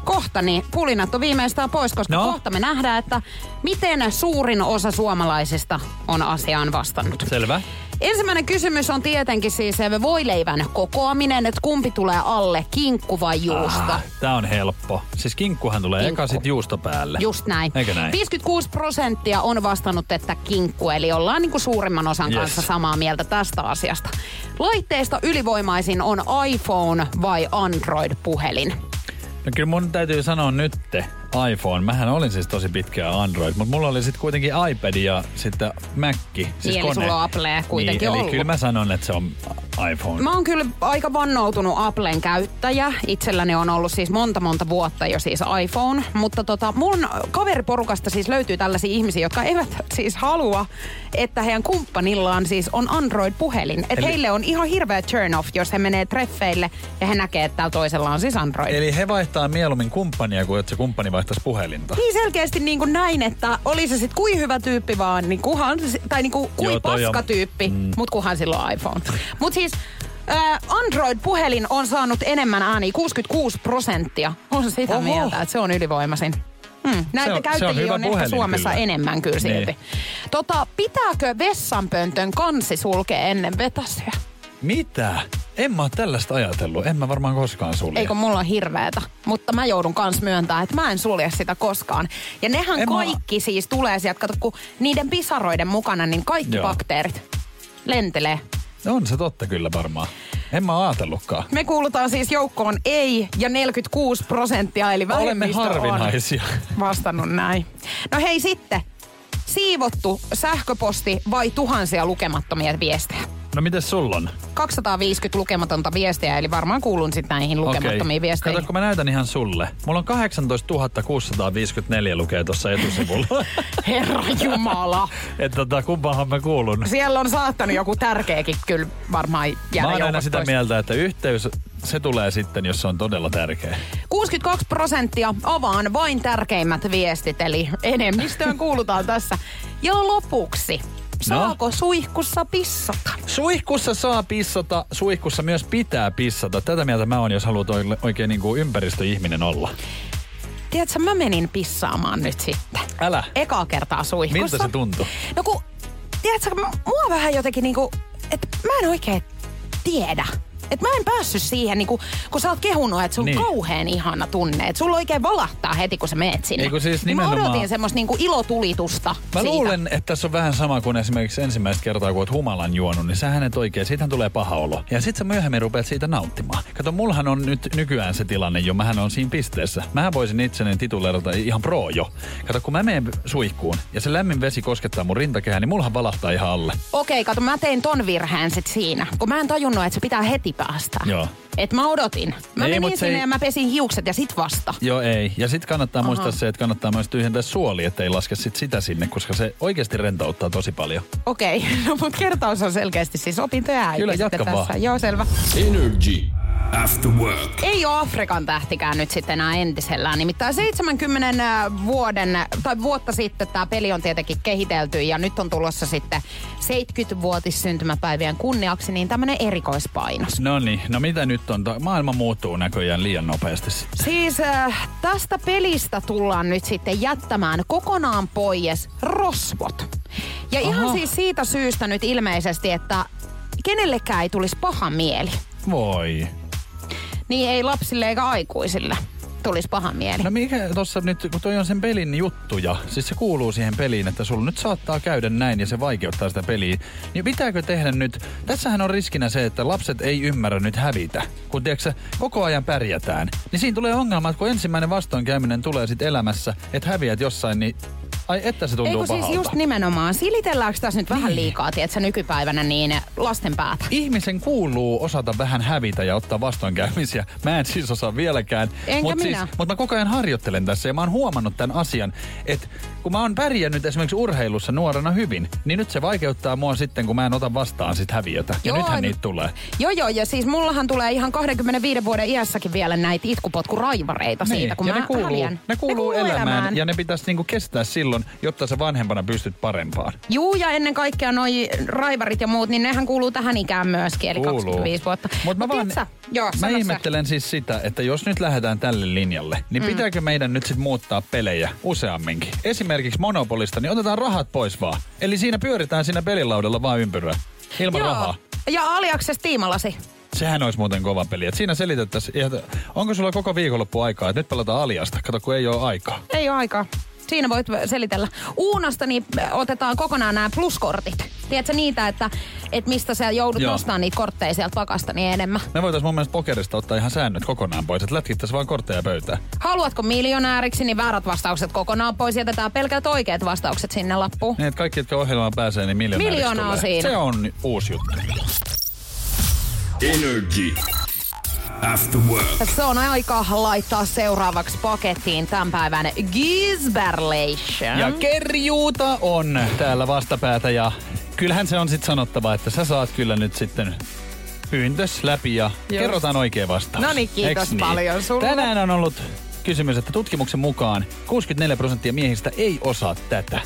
kohta niin pulinat on viimeistään pois, koska No? kohta me nähdään, että miten suurin osa suomalaisista on asiaan vastannut. Selvä. Ensimmäinen kysymys on tietenkin siis se voileivän kokoaminen, että kumpi tulee alle, kinkku vai juusto. Ah, tää on helppo. Siis kinkkuhan tulee Kinkku. eka sit juusto päälle. Just näin. Eikö näin? 56 prosenttia on vastannut, että kinkku, eli ollaan niin kuin suurimman osan Yes. kanssa samaa mieltä tästä asiasta. Laitteista ylivoimaisin on iPhone vai Android-puhelin. No kyllä mun täytyy sanoa nytte iPhone. Mähän olin siis tosi pitkään Android, mutta mulla oli sitten kuitenkin iPad ja sitten Mac. Siis Niin, eli kone. sulla on Apple kuitenkin niin, eli ollut. kyllä mä sanon, että se on iPhone. Mä oon kyllä aika vannoutunut Applen käyttäjä. Itselläni on ollut siis monta monta vuotta jo siis iPhone. Mutta tota, mun kaveriporukasta siis löytyy tällaisia ihmisiä, jotka eivät siis halua, että heidän kumppanillaan siis on Android-puhelin. Että Eli- heille on ihan hirveä turn off, jos he menee treffeille ja he näkee, että täällä toisella on siis Android. Eli he vaihtaa mieluummin kumppania kuin että se kumppani vaihtaisi puhelinta. Niin selkeästi niin kuin näin, että oli se sitten kuin hyvä tyyppi vaan, niin kuhan, tai niin kuin, kuin Joo, toi on- paska tyyppi, mm. mutta kuhan silloin on iPhone. Mutta siis äh, Android-puhelin on saanut enemmän ääniä, 66 prosenttia on sitä Oho. Oho. mieltä, että se on ylivoimaisin. Hmm. Näitä Se on- se on käyttäjiä hyvä on, ehkä puhelin Suomessa kyllä. enemmän kyllä silti. Niin. Tota, pitääkö vessanpöntön kansi sulkea ennen vetäsyä? Mitä? En mä tällaista ajatellut. En mä varmaan koskaan sulje. Eikö mulla on hirveetä, mutta mä joudun kans myöntämään, että mä en sulje sitä koskaan. Ja nehän En mä- kaikki siis tulee sieltä, kato kun niiden pisaroiden mukana, niin kaikki Joo. Bakteerit lentelee. On se totta kyllä varmaan. En mä ajatellutkaan. Me kuulutaan siis joukkoon ei ja 46 prosenttia, eli Olemme harvinaisia. on vastannut näin. No hei sitten, siivottu sähköposti vai tuhansia lukemattomia viestejä? No mites sulla on? 250 lukematonta viestiä, eli varmaan kuulun sitten näihin lukemattomiin viesteihin. Kato, kun mä näytän ihan sulle. Mulla on 18 654 lukee tuossa etusivulla. Herra Jumala. että tota, kumpaanhan mä kuulun. Siellä on saattanut joku tärkeäkin kyllä varmaan Mä jäädä oon aina sitä pois. mieltä, että yhteys, se tulee sitten, jos se on todella tärkeä. 62 prosenttia avaan vain tärkeimmät viestit, eli enemmistöön kuulutaan tässä. Ja lopuksi, saako suihkussa pissata? Suihkussa saa pissata, suihkussa myös pitää pissata. Tätä mieltä mä oon, jos haluat oikein niin kuin ympäristöihminen olla. Tiedätkö, mä menin pissaamaan nyt sitten. Älä. Ekaa kertaa suihkussa. Miltä se tuntui? No kun, tiedätkö, mä- mua vähän jotenkin niinku, että mä en oikein tiedä. Et mä en päässyt siihen, niinku, kun sä oot kehunut, että sun Niin. niin. kauhean ihana tunne. Että sulla oikein valahtaa heti, kun sä meet sinne. Ei kun siis niin mä nimenomaan- odotin semmoista niinku ilotulitusta Mä siitä. luulen, että tässä on vähän sama kuin esimerkiksi ensimmäistä kertaa, kun oot humalan juonut, niin sähän et oikein, siitähän tulee paha olo. Ja sit sä myöhemmin rupeat siitä nauttimaan. Kato, mullahan on nyt nykyään se tilanne jo, mähän on siinä pisteessä. Mähän voisin itseni tituleerata ihan pro jo. Kato, kun mä menen suihkuun ja se lämmin vesi koskettaa mun rintakehää, niin mullahan valahtaa ihan alle. Okei, kato, mä tein ton virheen sit siinä. Kun mä en tajunnut, että se pitää heti päästään. Joo. Et mä odotin. Mä Ei, menin sinne ei- ja mä pesin hiukset ja sit vasta. Joo, ei. Ja sitten kannattaa Aha. muistaa se, että kannattaa myös tyhjentää suoli, ettei laske sit sitä sinne, koska se oikeasti rentouttaa tosi paljon. Okei, no mut kertaus on selkeästi siis opintoja äiti Kyllä, jatka vaan. tässä. Joo, selvä. Energy After Work. Ei ole Afrikan tähtikään nyt sitten enää entisellään. Nimittäin 70 vuoden, tai vuotta sitten tämä peli on tietenkin kehitelty ja nyt on tulossa sitten 70-vuotissyntymäpäivien kunniaksi niin tämmönen erikoispainos. No niin, no mitä nyt on? Maailma muuttuu näköjään liian nopeasti. sitten. Siis äh, tästä pelistä tullaan nyt sitten jättämään kokonaan pois rosvot. Ja ihan Aha. siis siitä syystä nyt ilmeisesti, että kenellekään ei tulisi paha mieli. Voi. Niin ei lapsille eikä aikuisille tulisi paha mieli. No mikä tossa nyt, kun toi on sen pelin juttuja, siis se kuuluu siihen peliin, että sulla nyt saattaa käydä näin ja se vaikeuttaa sitä peliä. Niin pitääkö tehdä nyt, tässähän on riskinä se, että lapset ei ymmärrä nyt hävitä. Kun tiedätkö, koko ajan pärjätään. Niin siinä tulee ongelma, että kun ensimmäinen vastoinkäyminen tulee sitten elämässä, että häviät jossain, niin ai että se tuntuu Eikö siis pahalta. just nimenomaan, silitelläänkö tässä nyt vähän Niin. liikaa, tiedätkö, nykypäivänä niin lasten päätä? Ihmisen kuuluu osata vähän hävitä ja ottaa vastoinkäymisiä. Mä en siis osaa vieläkään. Enkä Mut minä. Siis, mutta mä koko ajan harjoittelen tässä ja mä oon huomannut tämän asian, että kun mä oon pärjännyt esimerkiksi urheilussa nuorena hyvin, niin nyt se vaikeuttaa mua sitten, kun mä en ota vastaan sit häviötä. Ja Joo, nythän en- niitä tulee. Joo, joo, ja siis mullahan tulee ihan 25 vuoden iässäkin vielä näitä itkupotkuraivareita siitä, kun Niin, ja mä ne kuuluu, häviän. ne kuuluu elämään, ja ne pitäisi niinku kestää silloin, jotta sä vanhempana pystyt parempaan. Juu, ja ennen kaikkea noi raivarit ja muut, niin nehän kuuluu tähän ikään myöskin, eli 25 vuotta. Mutta mä, Mut vaan, tiedätkö sä- Joo, mä sä. ihmettelen siis sitä, että jos nyt lähdetään tälle linjalle, niin mm. pitääkö meidän nyt sitten muuttaa pelejä useamminkin? Esimerkiksi Monopolista, niin otetaan rahat pois vaan. Eli siinä pyöritään siinä pelilaudalla vaan ympyrää. Ilman Joo. rahaa. Ja Aliakses tiimalasi. Sehän olisi muuten kova peli. Et siinä selitettäisiin, että onko sulla koko viikonloppu aikaa, että nyt pelataan aliasta. Kato, kun ei ole aikaa. Ei ole aikaa. Siinä voit selitellä. Uunasta niin otetaan kokonaan nämä pluskortit. Tiedätkö niitä, että, että mistä sä joudut Joo. nostamaan niitä kortteja sieltä pakasta niin enemmän? Me voitaisiin mun mielestä pokerista ottaa ihan säännöt kokonaan pois, että lätkittäisiin vaan kortteja pöytään. Haluatko miljonääriksi, niin väärät vastaukset kokonaan pois. Jätetään pelkät oikeat vastaukset sinne lappuun. Niin, että kaikki, jotka ohjelmaan pääsee, niin miljoonääriksi Miljoona on tulee. siinä. Se on uusi juttu. Energy After Work. Se on aika laittaa seuraavaksi pakettiin tämän päivän Gisberlation. Ja kerjuuta on täällä vastapäätä ja kyllähän se on sitten sanottava, että sä saat kyllä nyt sitten pyyntös läpi ja Just. kerrotaan oikea vastaus. No niin, kiitos Eiks niin? paljon sulle. Tänään on ollut kysymys, että tutkimuksen mukaan 64 prosenttia miehistä ei osaa tätä.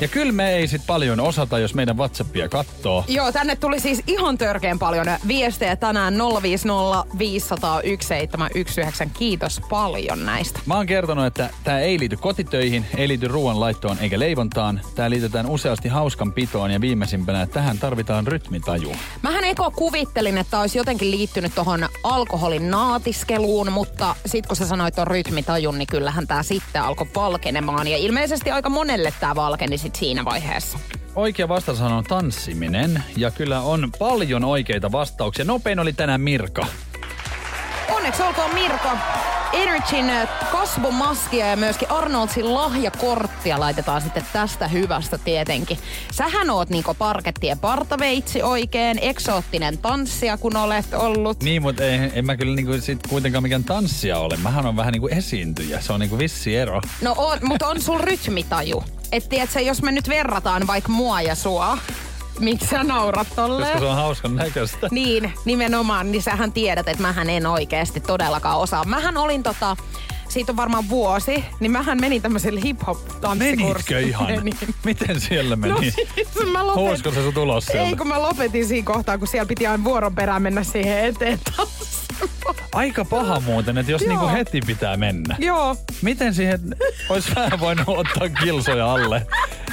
Ja kyllä me ei sit paljon osata, jos meidän Whatsappia kattoo. Joo, tänne tuli siis ihan törkeän paljon viestejä tänään 050 500 1719. Kiitos paljon näistä. Mä oon kertonut, että tämä ei liity kotitöihin, ei liity ruoanlaittoon eikä leivontaan. Tämä liitetään useasti hauskan pitoon ja viimeisimpänä, että tähän tarvitaan rytmitaju. Mähän eko kuvittelin, että olisi jotenkin liittynyt tohon alkoholin naatiskeluun, mutta sit kun sä sanoit ton rytmitajun, niin kyllähän tää sitten alkoi valkenemaan. Ja ilmeisesti aika monelle tää valkeni sit siinä vaiheessa. Oikea vastaus on tanssiminen ja kyllä on paljon oikeita vastauksia. Nopein oli tänään Mirka. Onneksi olkoon Mirko. Energyn äh, kasvomaskia ja myöskin Arnoldsin lahjakorttia laitetaan sitten tästä hyvästä tietenkin. Sähän oot niinku parkettien partaveitsi oikein, eksoottinen tanssija kun olet ollut. Niin, mutta ei, en mä kyllä niinku sit kuitenkaan mikään tanssija ole. Mähän on vähän niinku esiintyjä. Se on niinku vissi ero. No on, mutta on sul rytmitaju. Et tiedätkö, jos me nyt verrataan vaikka mua ja sua, miksi sä naurat tolleen? Koska se on hauskan näköistä. Niin, nimenomaan, niin sähän tiedät, että mähän en oikeasti todellakaan osaa. Mähän olin tota, siitä on varmaan vuosi, niin mähän menin tämmöiselle hip-hop Menitkö ihan? Menin. Miten siellä meni? No siis mä lopetin. Huusko se sun tulos sieltä? Ei, kun mä lopetin siinä kohtaa, kun siellä piti aina vuoron perään mennä siihen eteen tanssimaan. Aika paha muuten, että jos Joo. niinku heti pitää mennä. Joo. Miten siihen olisi vähän voinut ottaa kilsoja alle?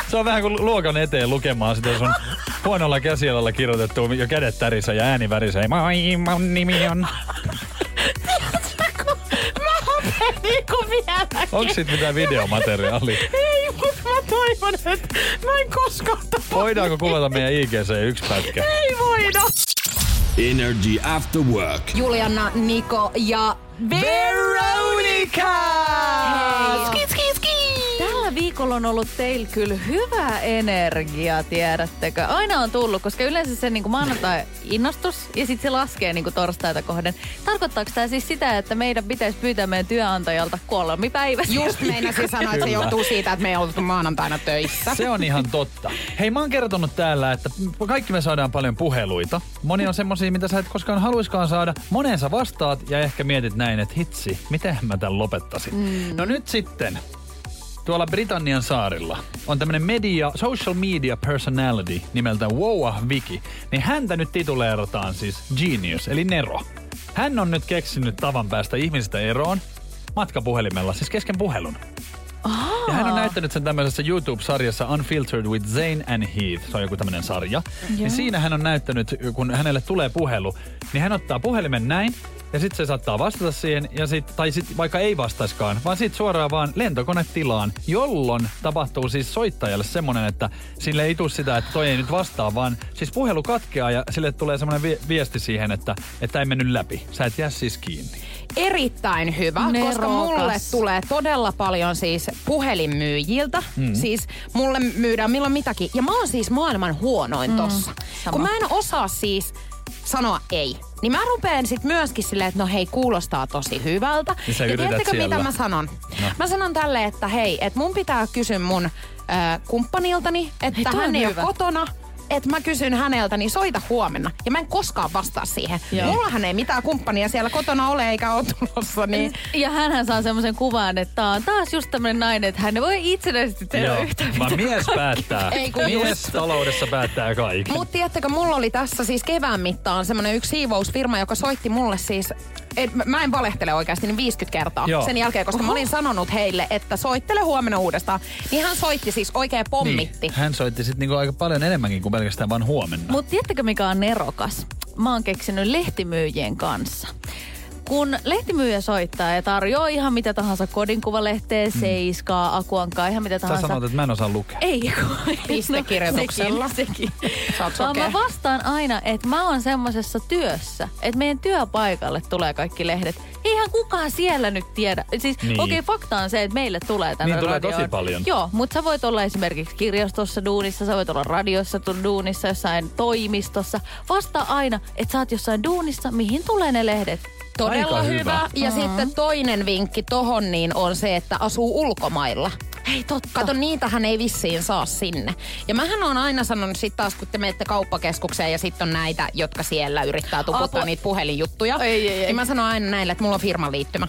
Se on vähän kuin luokan eteen lukemaan sitä, on huonolla käsialalla kirjoitettu jo kädet tärissä ja ääni värisee. Moi, mun nimi on. Mä lopetin, kun vielä. Onko siitä mitään videomateriaalia? Ei, mutta mä toivon, että mä en koskaan tapa. Voidaanko kuvata meidän IGC yksi pätkä? Ei voida. Energy After Work. Juliana, Niko ja Veronica! Mulla on ollut teillä kyllä hyvä energia, tiedättekö? Aina on tullut, koska yleensä se niin maanantai innostus ja sitten se laskee niin torstaita kohden. Tarkoittaako tämä siis sitä, että meidän pitäisi pyytää meidän työnantajalta kolmi päivässä? Just meinasin sanoa, että se johtuu siitä, että me ei oltu maanantaina töissä. Se on ihan totta. Hei, mä oon kertonut täällä, että kaikki me saadaan paljon puheluita. Moni on semmosia, mitä sä et koskaan haluiskaan saada. Moneen sä vastaat ja ehkä mietit näin, että hitsi, miten mä tämän lopettasin. Mm. No nyt sitten, tuolla Britannian saarilla on tämmönen media, social media personality nimeltä Woa Viki. Niin häntä nyt tituleerataan siis Genius, eli Nero. Hän on nyt keksinyt tavan päästä ihmisistä eroon matkapuhelimella, siis kesken puhelun. Ja hän on näyttänyt sen tämmöisessä YouTube-sarjassa Unfiltered with Zane and Heath. Se on joku tämmöinen sarja. Niin siinä hän on näyttänyt, kun hänelle tulee puhelu, niin hän ottaa puhelimen näin, ja sitten se saattaa vastata siihen, ja sit, tai sitten vaikka ei vastaiskaan, vaan sitten suoraan vaan lentokonetilaan, jolloin tapahtuu siis soittajalle semmoinen, että sille ei tule sitä, että toi ei nyt vastaa, vaan siis puhelu katkeaa ja sille tulee semmoinen vi- viesti siihen, että, että ei mennyt läpi. Sä et jää siis kiinni. erittäin hyvä, Nerokas. koska mulle tulee todella paljon siis puhelinmyyjiltä. Mm. Siis mulle myydään milloin mitäkin. Ja mä oon siis maailman huonoin mm. tossa. sama. Kun mä en osaa siis sanoa ei. Niin mä rupean sit myöskin silleen, että no hei, kuulostaa tosi hyvältä. Niin sä ja tiedättekö siellä. mitä mä sanon? No. Mä sanon tälle, että hei, että mun pitää kysyä mun äh, kumppaniltani, että Hei, hän on ei hyvä. ole kotona. Että mä kysyn häneltä, niin soita huomenna. Ja mä en koskaan vastaa siihen. Joo. Mullahan ei mitään kumppania siellä kotona ole eikä ole tulossa. Niin Ja hänhän saa semmoisen kuvan, että tää on taas just tämmöinen nainen, että hän voi itsenäisesti tehdä yhtä Vaan mies päättää. Ei kun mies just. taloudessa päättää kaiken. Mutta tiedättekö, mulla oli tässä siis kevään mittaan semmoinen yksi siivousfirma, joka soitti mulle siis et, mä- en valehtele oikeasti, niin 50 kertaa Joo. sen jälkeen, koska mä olin sanonut heille, että soittele huomenna uudestaan. Niin hän soitti siis oikein pommitti. Niin. Hän soitti sitten niinku aika paljon enemmänkin kuin pelkästään vaan huomenna. Mutta tiedättekö mikä on nerokas? Mä oon keksinyt lehtimyyjien kanssa. Kun lehtimyyjä soittaa ja tarjoaa ihan mitä tahansa kodinkuvalehteä, seiskaa, akuankaa, ihan mitä Sä tahansa. sanot, että mä en osaa lukea. Ei, kun- Pistekirjoituksella. No, sekin, sekin. Sä Vaan mä vastaan aina, että mä oon semmoisessa työssä, että meidän työpaikalle tulee kaikki lehdet. Eihän kukaan siellä nyt tiedä. Siis Niin. okei, okay, fakta on se, että meille tulee tänne Niin, tulee radioon. tosi paljon. Joo, mutta sä voit olla esimerkiksi kirjastossa duunissa, sä voit olla radiossa tu- duunissa, jossain toimistossa. Vastaa aina, että sä oot jossain duunissa, mihin tulee ne lehdet. Todella Aika hyvä. hyvä. Ja sitten toinen vinkki tohon niin on se, että asuu ulkomailla. Hei, totta. Kato, niitähän ei vissiin saa sinne. Ja mähän on aina sanonut sit taas, kun te menette kauppakeskukseen ja sitten on näitä, jotka siellä yrittää tuputtaa niitä puhelinjuttuja. Ei, ei, ei. Niin mä sanon aina näille, että mulla on firman liittymä.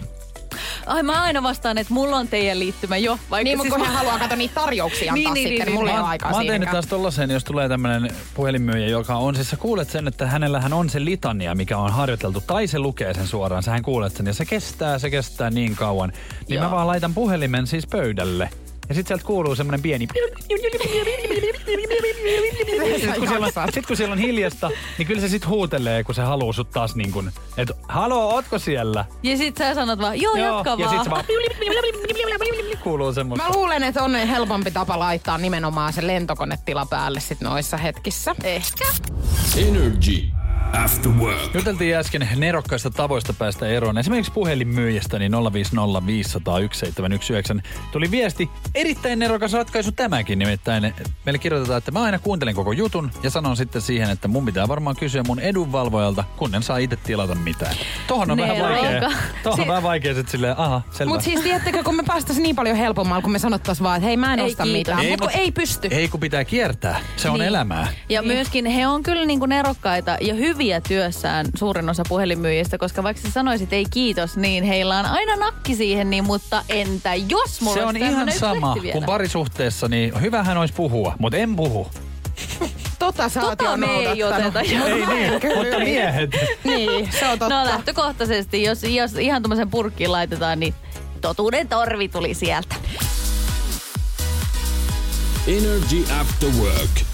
Ai mä aina vastaan, että mulla on teidän liittymä jo. Vaikka Niin, mutta siis kun mä- haluaa kato niitä tarjouksia Niin, antaa niin, sitten, niin, niin, mulla ei Mä ole aikaa mä oon tehnyt taas tollasen, jos tulee tämmönen puhelinmyyjä, joka on, siis sä kuulet sen, että hänellähän on se litania, mikä on harjoiteltu, tai se lukee sen suoraan, sähän kuulet sen, ja se kestää, se kestää niin kauan. Niin Joo. mä vaan laitan puhelimen siis pöydälle. Ja sit sieltä kuuluu semmonen pieni... Sitten kun, siellä on, sit kun siellä on hiljasta, niin kyllä se sit huutelee, kun se haluu sut taas niin kuin, että haloo, ootko siellä? Ja sit sä sanot vaan, joo, joo jatka ja vaan. sit se vaan... Kuuluu semmoista. Mä luulen, että on helpompi tapa laittaa nimenomaan se lentokonetila päälle sit noissa hetkissä. Ehkä. Energy After Work. Juteltiin äsken nerokkaista tavoista päästä eroon. Esimerkiksi puhelinmyyjästä niin 050501719 tuli viesti. Erittäin nerokas ratkaisu tämäkin nimittäin. Meille kirjoitetaan, että mä aina kuuntelen koko jutun ja sanon sitten siihen, että mun pitää varmaan kysyä mun edunvalvojalta, kun en saa itse tilata mitään. Tohon on vähän Neroka. vaikea. Tohon on Si- vähän vaikea sitten silleen, aha, selvä. Mutta siis tiedättekö, kun me päästäisiin niin paljon helpommalla, kun me sanottais vaan, että hei mä en Ei osta kiitos. mitään. Ei, Mutta mut- kun ei pysty. Ei kun pitää kiertää. Se on Niin. elämää. Ja Niin. myöskin he on kyllä niinku nerokkaita ja hyviä työssään suurin osa puhelinmyyjistä, koska vaikka sä sanoisit ei kiitos, niin heillä on aina nakki siihen, niin mutta entä jos mulla Se on ihan sama kuin parisuhteessa, niin hyvähän olisi puhua, mutta en puhu. Tota sä oot Tota me ei oteta. Ei niin, Kyllä. mutta miehet. Niin, se on totta. No lähtökohtaisesti, jos, jos ihan tuommoisen purkkiin laitetaan, niin totuuden torvi tuli sieltä. Energy After Work.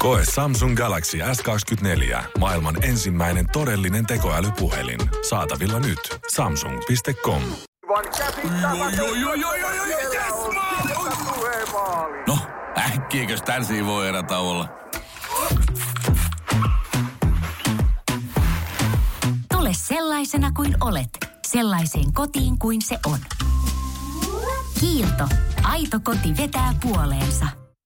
Koe Samsung Galaxy S24. Maailman ensimmäinen todellinen tekoälypuhelin. Saatavilla nyt. Samsung.com. No, äkkiäkös tän voi erä olla? Tule sellaisena kuin olet, sellaiseen kotiin kuin se on. Kiilto. Aito koti vetää puoleensa.